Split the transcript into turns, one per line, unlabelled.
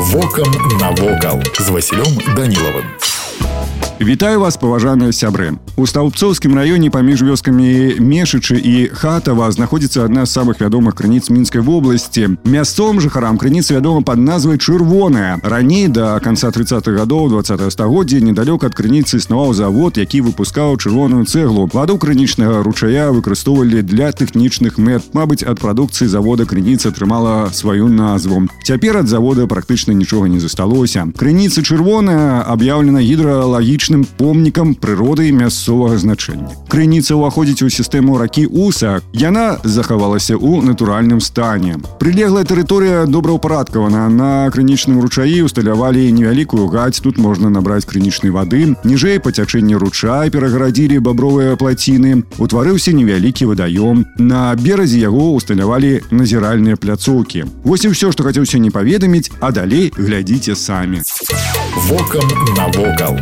Вокам навокал з Васілём Данілавым.
Вітаю вас паважаныя сябры у стаўбцоўскім раёне паміж вёскамі мешычы і хатава знаходзіцца адна з самых вядомых крыніц мінскай вобласці мясцовым жыхарам крыніца вядома пад назвай чырвоная раней да канца 30-х гадоў 20 стагоддзя недалёк ад крыніцы існаваў завод які выпускаў чырвоную цэглу ваду крынічнага ручая выкарыстоўвалі для тэхнічных мэт Мабыць ад прадукцыі завода крыніца атрымала сваю назву цяпер ад завода практычна нічога не засталося крыніца чырвоная аб'яўлена гідралагічна гістарычным помнікам прыроды і мясцовага значэння. Крыніца ўваходзіць у сістэму ракі Уса. Яна захавалася ў натуральным стане. Прылеглая тэрыторыя добраўпарадкавана. На крынічным ручаі усталявалі невялікую гаць. Тут можна набраць крынічнай вады. Ніжэй па цячэнні ручай перагарадзілі бабровыя плаціны. Утварыўся невялікі вадаём. На беразе яго усталявалі назіральныя пляцоўкі. Вось і ўсё, што хацеў сёння паведаміць, а далей глядзіце самі.
Вокам навокал.